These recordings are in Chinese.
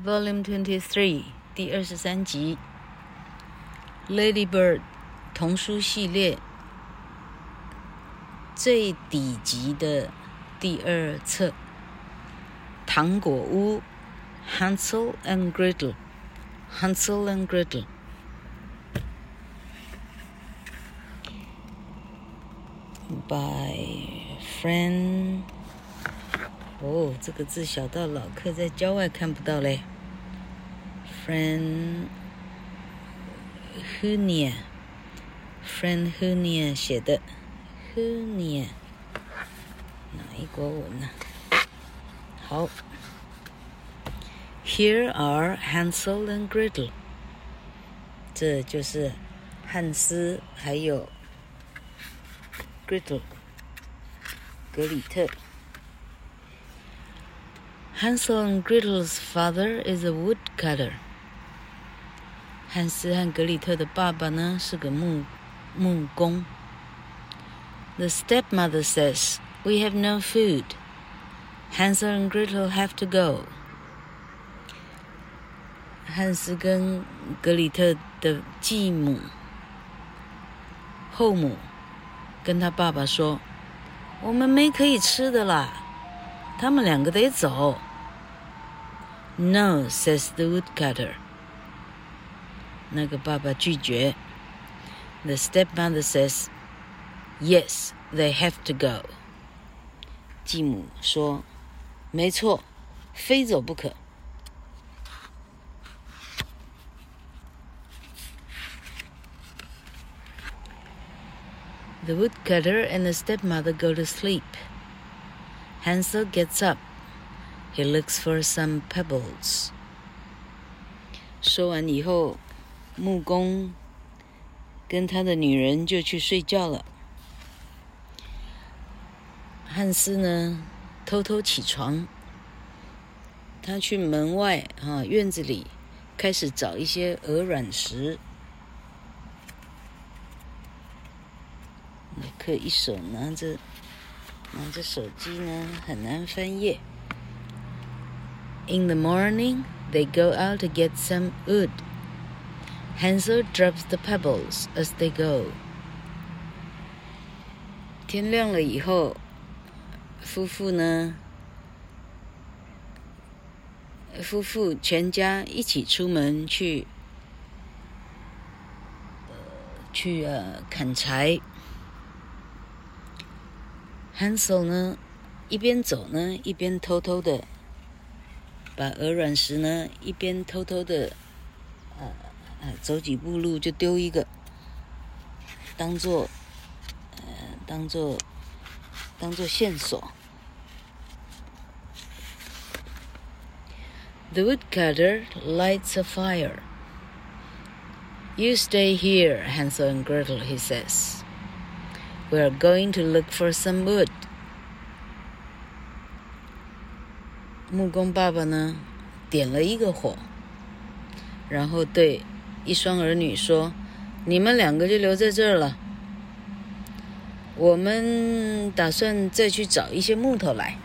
Volume Twenty Three 第二十三集，《Ladybird》童书系列最底级的第二册，《糖果屋》（Hansel and Gretel），Hansel and Gretel。By friend。哦，这个字小到老客在郊外看不到嘞。Friend Hunier，Friend Hunier 写的，Hunier 哪一国文呢？好，Here are Hansel and Gretel，这就是汉斯还有 Gretel，格里特。Hansel and Gretel's father is a woodcutter. 汉斯和格里特的爸爸呢是个木木工。The stepmother says, "We have no food. Hansel and Gretel have to go." 汉斯跟格里特的继母、后母跟他爸爸说：“我们没可以吃的啦，他们两个得走。” No, says the woodcutter. 那个爸爸拒绝。The stepmother says, Yes, they have to go. 继母说：“没错，非走不可。” The woodcutter and the stepmother go to sleep. Hansel gets up. He looks for some pebbles. 说完以后，木工跟他的女人就去睡觉了。汉斯呢，偷偷起床，他去门外啊院子里开始找一些鹅卵石。马克一手拿着拿着手机呢，很难翻页。In the morning, they go out to get some wood. Hansel drops the pebbles as they go. 天亮了以后，夫妇呢，夫妇全家一起出门去，去呃砍柴。Hansel 呢，一边走呢，一边偷偷的。 把鹅卵石呢，一边偷偷的，呃呃，走几步路就丢一个，当做，呃，当做，当做线索。The woodcutter lights a fire. You stay here, Hansel and Gretel, he says. We are going to look for some wood. 木工爸爸呢，点了一个火，然后对一双儿女说：“你们两个就留在这儿了，我们打算再去找一些木头来。”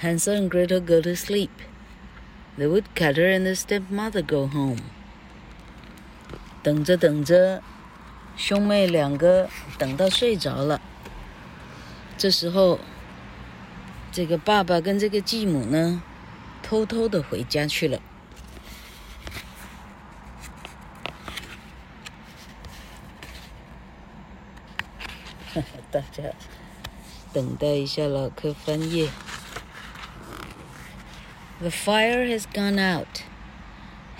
Hansel and Gretel go to sleep. The woodcutter and the stepmother go home. 等着等着。兄妹两个等到睡着了，这时候，这个爸爸跟这个继母呢，偷偷的回家去了。大家等待一下，老客翻页。The fire has gone out.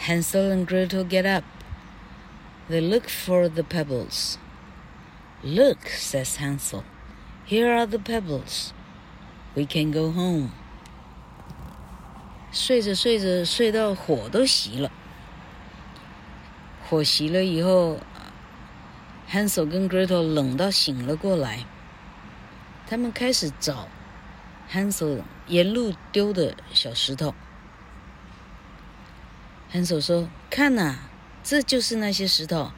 Hansel and Gretel get up. They look for the pebbles. Look, says Hansel. Here are the pebbles. We can go home. 睡着睡着，睡到火都熄了。火熄了以后，Hansel 跟 Gretel 冷到醒了过来。他们开始找 Hansel 沿路丢的小石头。Hansel 说：“看呐。”这就是那些石头。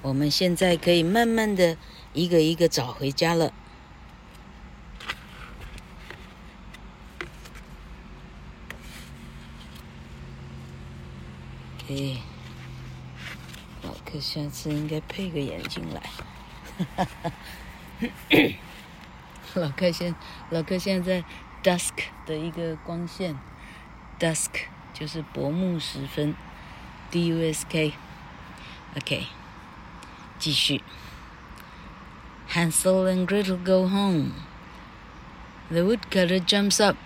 我们现在可以慢慢的一个一个找回家了。诶老哥下次应该配个眼镜来。哈哈哈老哥现老哥现在在 dusk 的一个光线 dusk 就是薄暮时分。，D U S K。OK，继续。Hansel and Gretel go home. The woodcutter jumps up.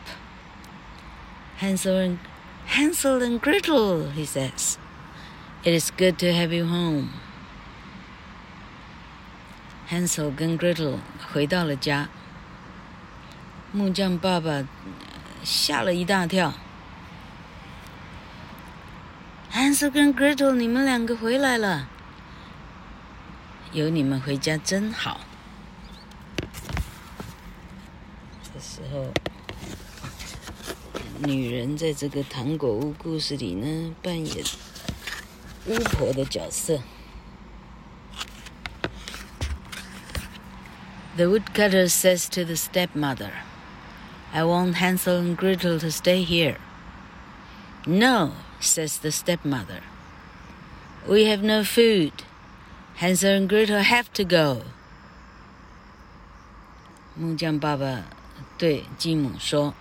Hansel and Hansel and Gretel, he says. It is good to have you home. Hansel 跟 Gretel 回到了家。木匠爸爸吓了一大跳。 Hansel 跟 Gretel，你们两个回来了。有你们回家真好。这时候，女人在这个糖果屋故事里呢，扮演巫婆的角色。The woodcutter says to the stepmother, "I want Hansel and Gretel to stay here." "No," says the stepmother. "We have no food." Hansel and Gretel have to go。木匠爸爸对继母说：“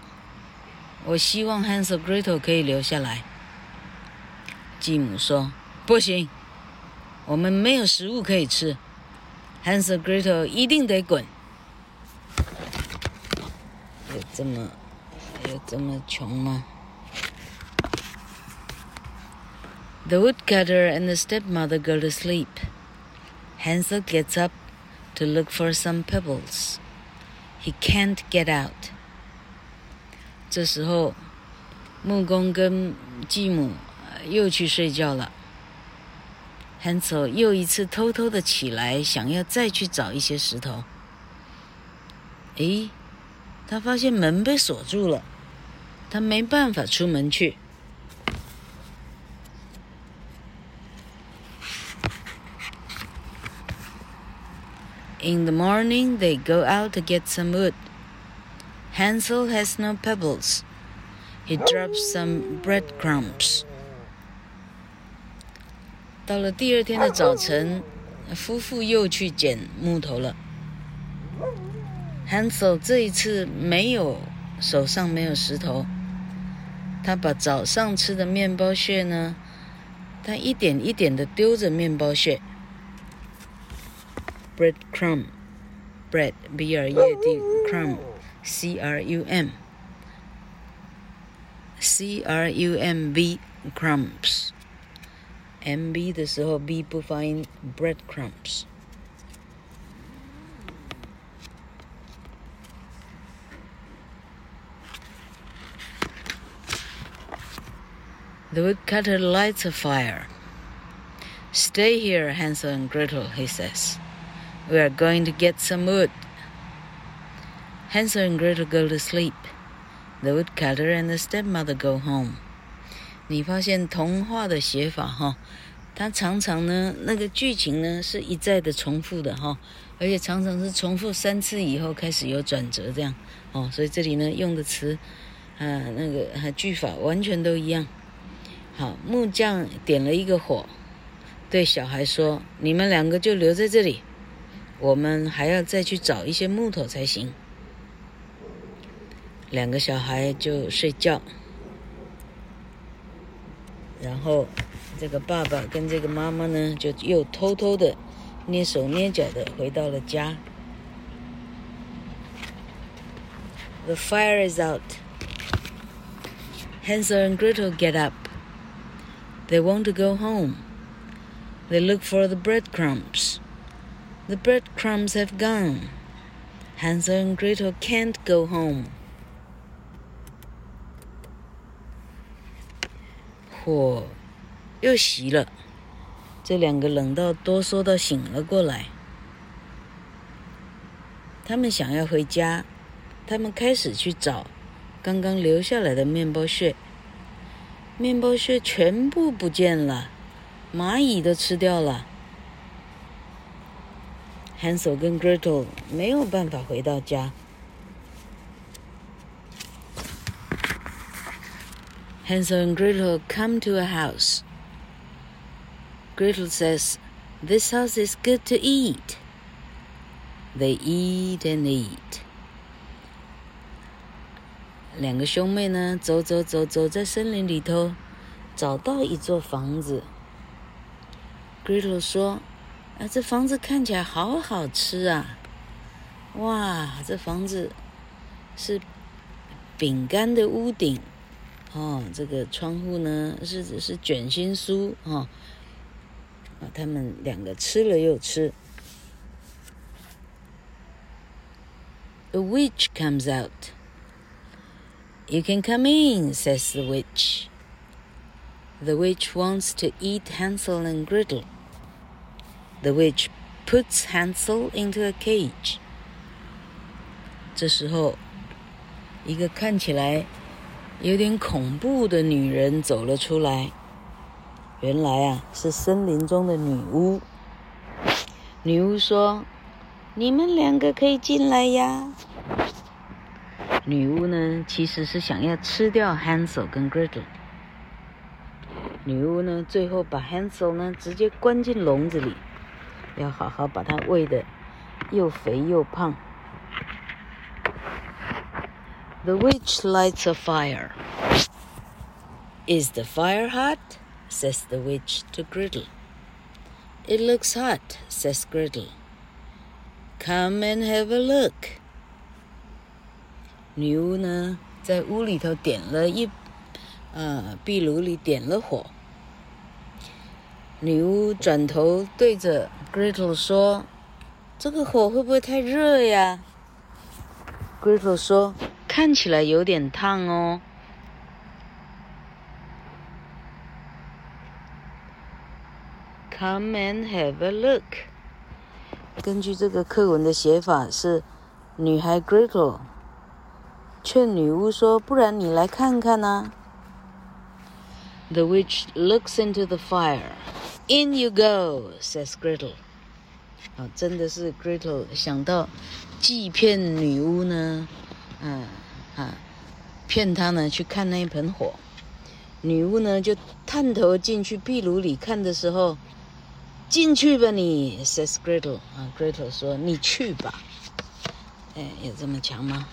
我希望 Hansel Gretel 可以留下来。”继母说：“不行，我们没有食物可以吃，Hansel Gretel 一定得滚。”有这么有这么穷吗？The woodcutter and the stepmother go to sleep. Hansel gets up to look for some pebbles. He can't get out. 这时候，木工跟继母又去睡觉了。Hansel 又一次偷偷的起来，想要再去找一些石头。诶，他发现门被锁住了，他没办法出门去。In the morning, they go out to get some wood. Hansel has no pebbles. He drops some breadcrumbs. 到了第二天的早晨，夫妇又去捡木头了。Hansel 这一次没有手上没有石头，他把早上吃的面包屑呢，他一点一点的丢着面包屑。bread crumb, bread b r e a d crumb c r u m c r u m b crumbs m b 的时候 b 不发音 bread crumbs。The woodcutter lights a fire. Stay here, Hansel and Gretel, he says. We are going to get some wood. Hansel and Gretel go to sleep. The woodcutter and the stepmother go home. 你发现童话的写法哈，它常常呢那个剧情呢是一再的重复的哈，而且常常是重复三次以后开始有转折这样哦，所以这里呢用的词啊那个啊句法完全都一样。好，木匠点了一个火，对小孩说：“你们两个就留在这里。”我们还要再去找一些木头才行。两个小孩就睡觉，然后这个爸爸跟这个妈妈呢，就又偷偷的蹑手蹑脚的回到了家。The fire is out. Hansel and Gretel get up. They want to go home. They look for the breadcrumbs. The breadcrumbs have gone. Hansel and Gretel can't go home. 火又熄了，这两个冷到哆嗦到醒了过来。他们想要回家，他们开始去找刚刚留下来的面包屑。面包屑全部不见了，蚂蚁都吃掉了。Hansel 跟 Gretel 没有办法回到家。Hansel and Gretel come to a house. Gretel says, "This house is good to eat." They eat and eat. 两个兄妹呢，走走走走，在森林里头，找到一座房子。Gretel 说：“啊，这房子看起来好好吃啊！哇，这房子是饼干的屋顶。”哦，这个窗户呢是是卷心酥哦，啊，他们两个吃了又吃。A witch comes out. You can come in, says the witch. The witch wants to eat Hansel and Gretel. The witch puts Hansel into a cage. 这时候，一个看起来有点恐怖的女人走了出来。原来啊，是森林中的女巫。女巫说：“你们两个可以进来呀。”女巫呢，其实是想要吃掉 Hansel 跟 Gretel。女巫呢，最后把 Hansel 呢直接关进笼子里，要好好把它喂得又肥又胖。The witch lights a fire. Is the fire hot? says the witch to Gretel. It looks hot, says Gretel. Come and have a look. 女巫呢，在屋里头点了一，呃，壁炉里点了火。女巫转头对着 Gretel 说：“这个火会不会太热呀？”Gretel 说。看起来有点烫哦。Come and have a look。根据这个课文的写法是，女孩 Gretel 劝女巫说：“不然你来看看呢。” The witch looks into the fire. In you go, says Gretel。啊，真的是 Gretel 想到欺骗女巫呢。嗯啊，骗她呢去看那一盆火，女巫呢就探头进去壁炉里看的时候，进去吧你，says Gretel 啊，Gretel 说你去吧，哎，有这么强吗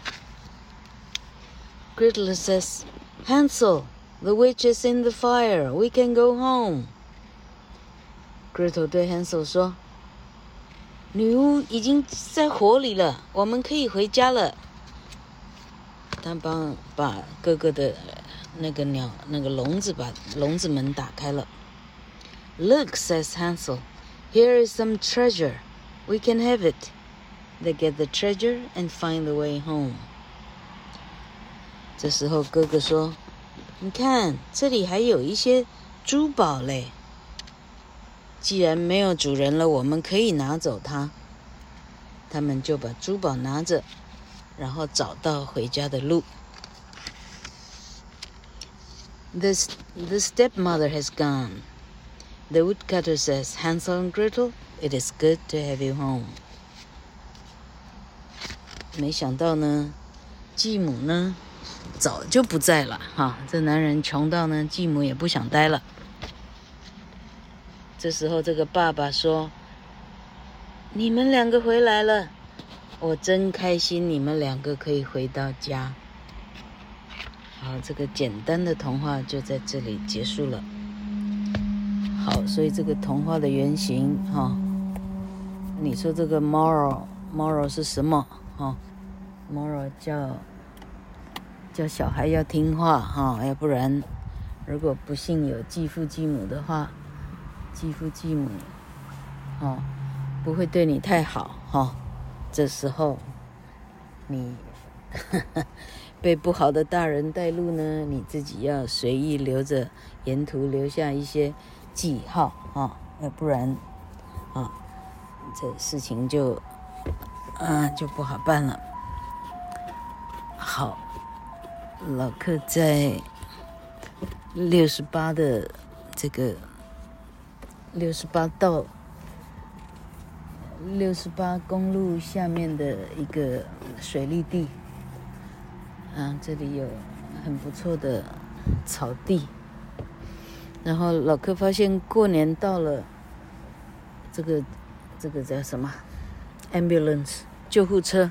？Gretel says，Hansel，the witch is in the fire，we can go home。Gretel 对 Hansel 说，女巫已经在火里了，我们可以回家了。他帮把哥哥的那个鸟那个笼子把笼子门打开了。Look, says Hansel, here is some treasure. We can have it. They get the treasure and find the way home. 这时候哥哥说：“你看，这里还有一些珠宝嘞。既然没有主人了，我们可以拿走它。”他们就把珠宝拿着。然后找到回家的路。The the stepmother has gone. The woodcutter says, "Hansel and Gretel, it is good to have you home." 没想到呢，继母呢早就不在了哈。这男人穷到呢，继母也不想待了。这时候，这个爸爸说：“你们两个回来了。”我真开心，你们两个可以回到家。好，这个简单的童话就在这里结束了。好，所以这个童话的原型哈，你说这个 moral，moral 是什么？哈，moral 叫叫小孩要听话哈，要不然如果不幸有继父继母的话，继父继母哦不会对你太好哈。这时候，你呵 呵被不好的大人带路呢，你自己要随意留着，沿途留下一些记号啊，要不然啊，这事情就啊就不好办了。好，老克在六十八的这个六十八道。六十八公路下面的一个水利地，啊，这里有很不错的草地。然后老柯发现过年到了，这个这个叫什么？ambulance 救护车，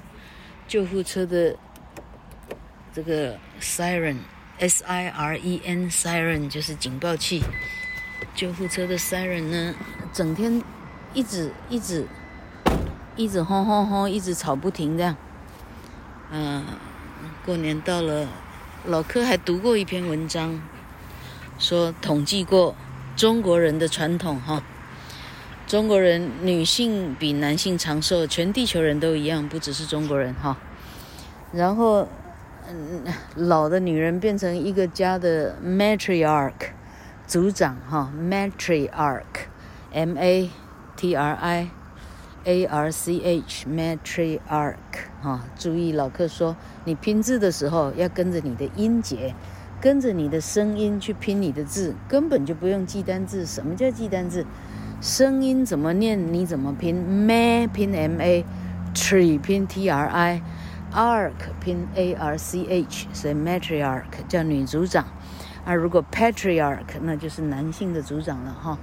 救护车的这个 siren，s i r e n siren 就是警报器。救护车的 siren 呢，整天一直一直一直轰轰轰，一直吵不停这样。嗯，过年到了，老柯还读过一篇文章，说统计过中国人的传统哈，中国人女性比男性长寿，全地球人都一样，不只是中国人哈。然后，嗯，老的女人变成一个家的 matriarch，组长哈，matriarch，m a t r i。A R C H matriarch 哈，注意老客说，你拼字的时候要跟着你的音节，跟着你的声音去拼你的字，根本就不用记单字。什么叫记单字？声音怎么念，你怎么拼？ma 拼 M A，tri 拼 T R I，arch 拼 A R C H，所以 matriarch 叫女组长。啊，如果 patriarch 那就是男性的族长了哈。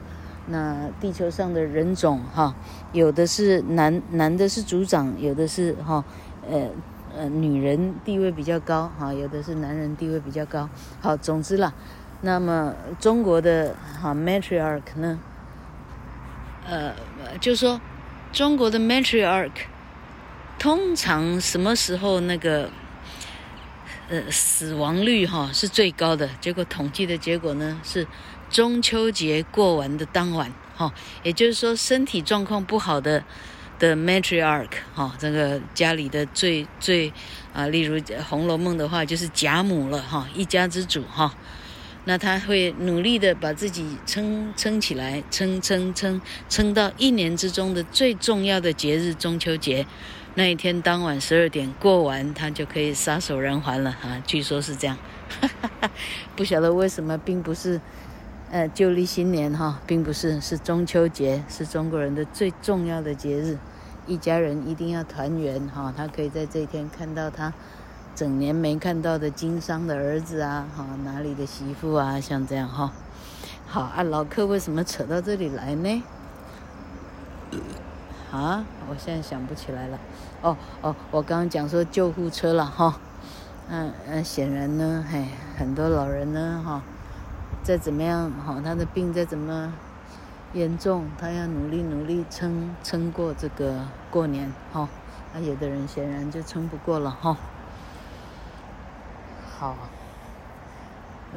那地球上的人种哈，有的是男男的是族长，有的是哈，呃呃女人地位比较高哈，有的是男人地位比较高。好，总之啦，那么中国的哈 matriarch 呢，呃，就说中国的 matriarch 通常什么时候那个呃死亡率哈是最高的？结果统计的结果呢是。中秋节过完的当晚，哈，也就是说身体状况不好的的 matriarch，哈，这个家里的最最啊，例如《红楼梦》的话，就是贾母了，哈，一家之主，哈，那他会努力的把自己撑撑起来，撑撑撑撑到一年之中的最重要的节日中秋节那一天当晚十二点过完，他就可以撒手人寰了，哈，据说是这样，哈哈哈，不晓得为什么，并不是。呃，旧历新年哈，并不是，是中秋节，是中国人的最重要的节日，一家人一定要团圆哈。他可以在这一天看到他整年没看到的经商的儿子啊，哈，哪里的媳妇啊，像这样哈。好啊，老客为什么扯到这里来呢？啊，我现在想不起来了。哦哦，我刚刚讲说救护车了哈。嗯嗯，显然呢，嘿，很多老人呢，哈。再怎么样，哈，他的病再怎么严重，他要努力努力撑撑过这个过年，哈。那有的人显然就撑不过了，哈。好，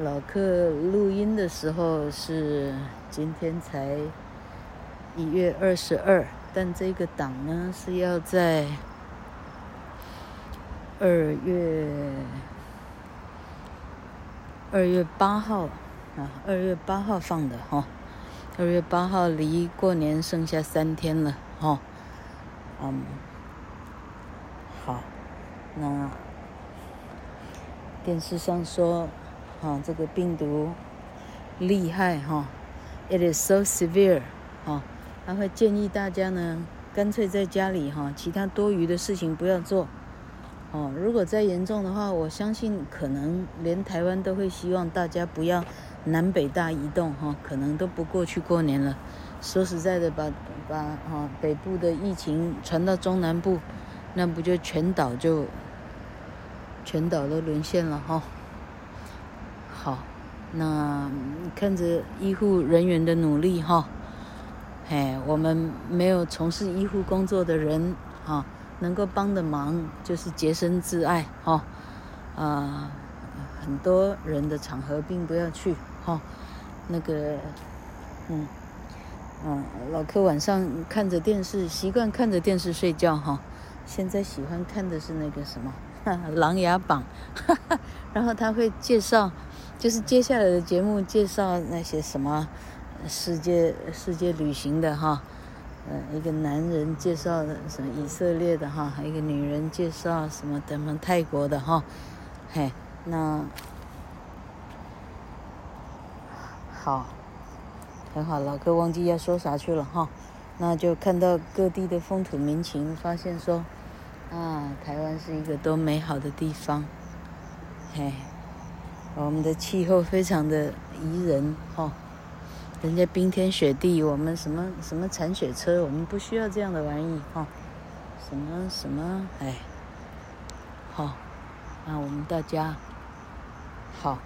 老客录音的时候是今天才一月二十二，但这个档呢是要在二月二月八号。啊，二月八号放的哈，二月八号离过年剩下三天了哈，嗯，好，那电视上说，哈，这个病毒厉害哈，it is so severe，哈，他会建议大家呢，干脆在家里哈，其他多余的事情不要做，哦，如果再严重的话，我相信可能连台湾都会希望大家不要。南北大移动哈，可能都不过去过年了。说实在的，把把哈北部的疫情传到中南部，那不就全岛就全岛都沦陷了哈。好，那看着医护人员的努力哈，哎，我们没有从事医护工作的人哈，能够帮的忙就是洁身自爱哈，啊，很多人的场合并不要去。哈，那个，嗯，嗯，老柯晚上看着电视，习惯看着电视睡觉哈、现在喜欢看的是那个什么《琅琊榜》，然后他会介绍，就是接下来的节目介绍那些什么世界世界旅行的哈，嗯、呃，一个男人介绍的什么以色列的哈，还有一个女人介绍什么什么泰国的哈，嘿，那。好，很好，老哥忘记要说啥去了哈，那就看到各地的风土民情，发现说，啊，台湾是一个多美好的地方，嘿，我们的气候非常的宜人哈，人家冰天雪地，我们什么什么铲雪车，我们不需要这样的玩意哈。什么什么哎，好，那我们大家好，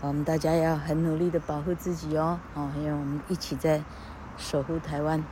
我们大家要很努力的保护自己哦，哦，因为我们一起在守护台湾。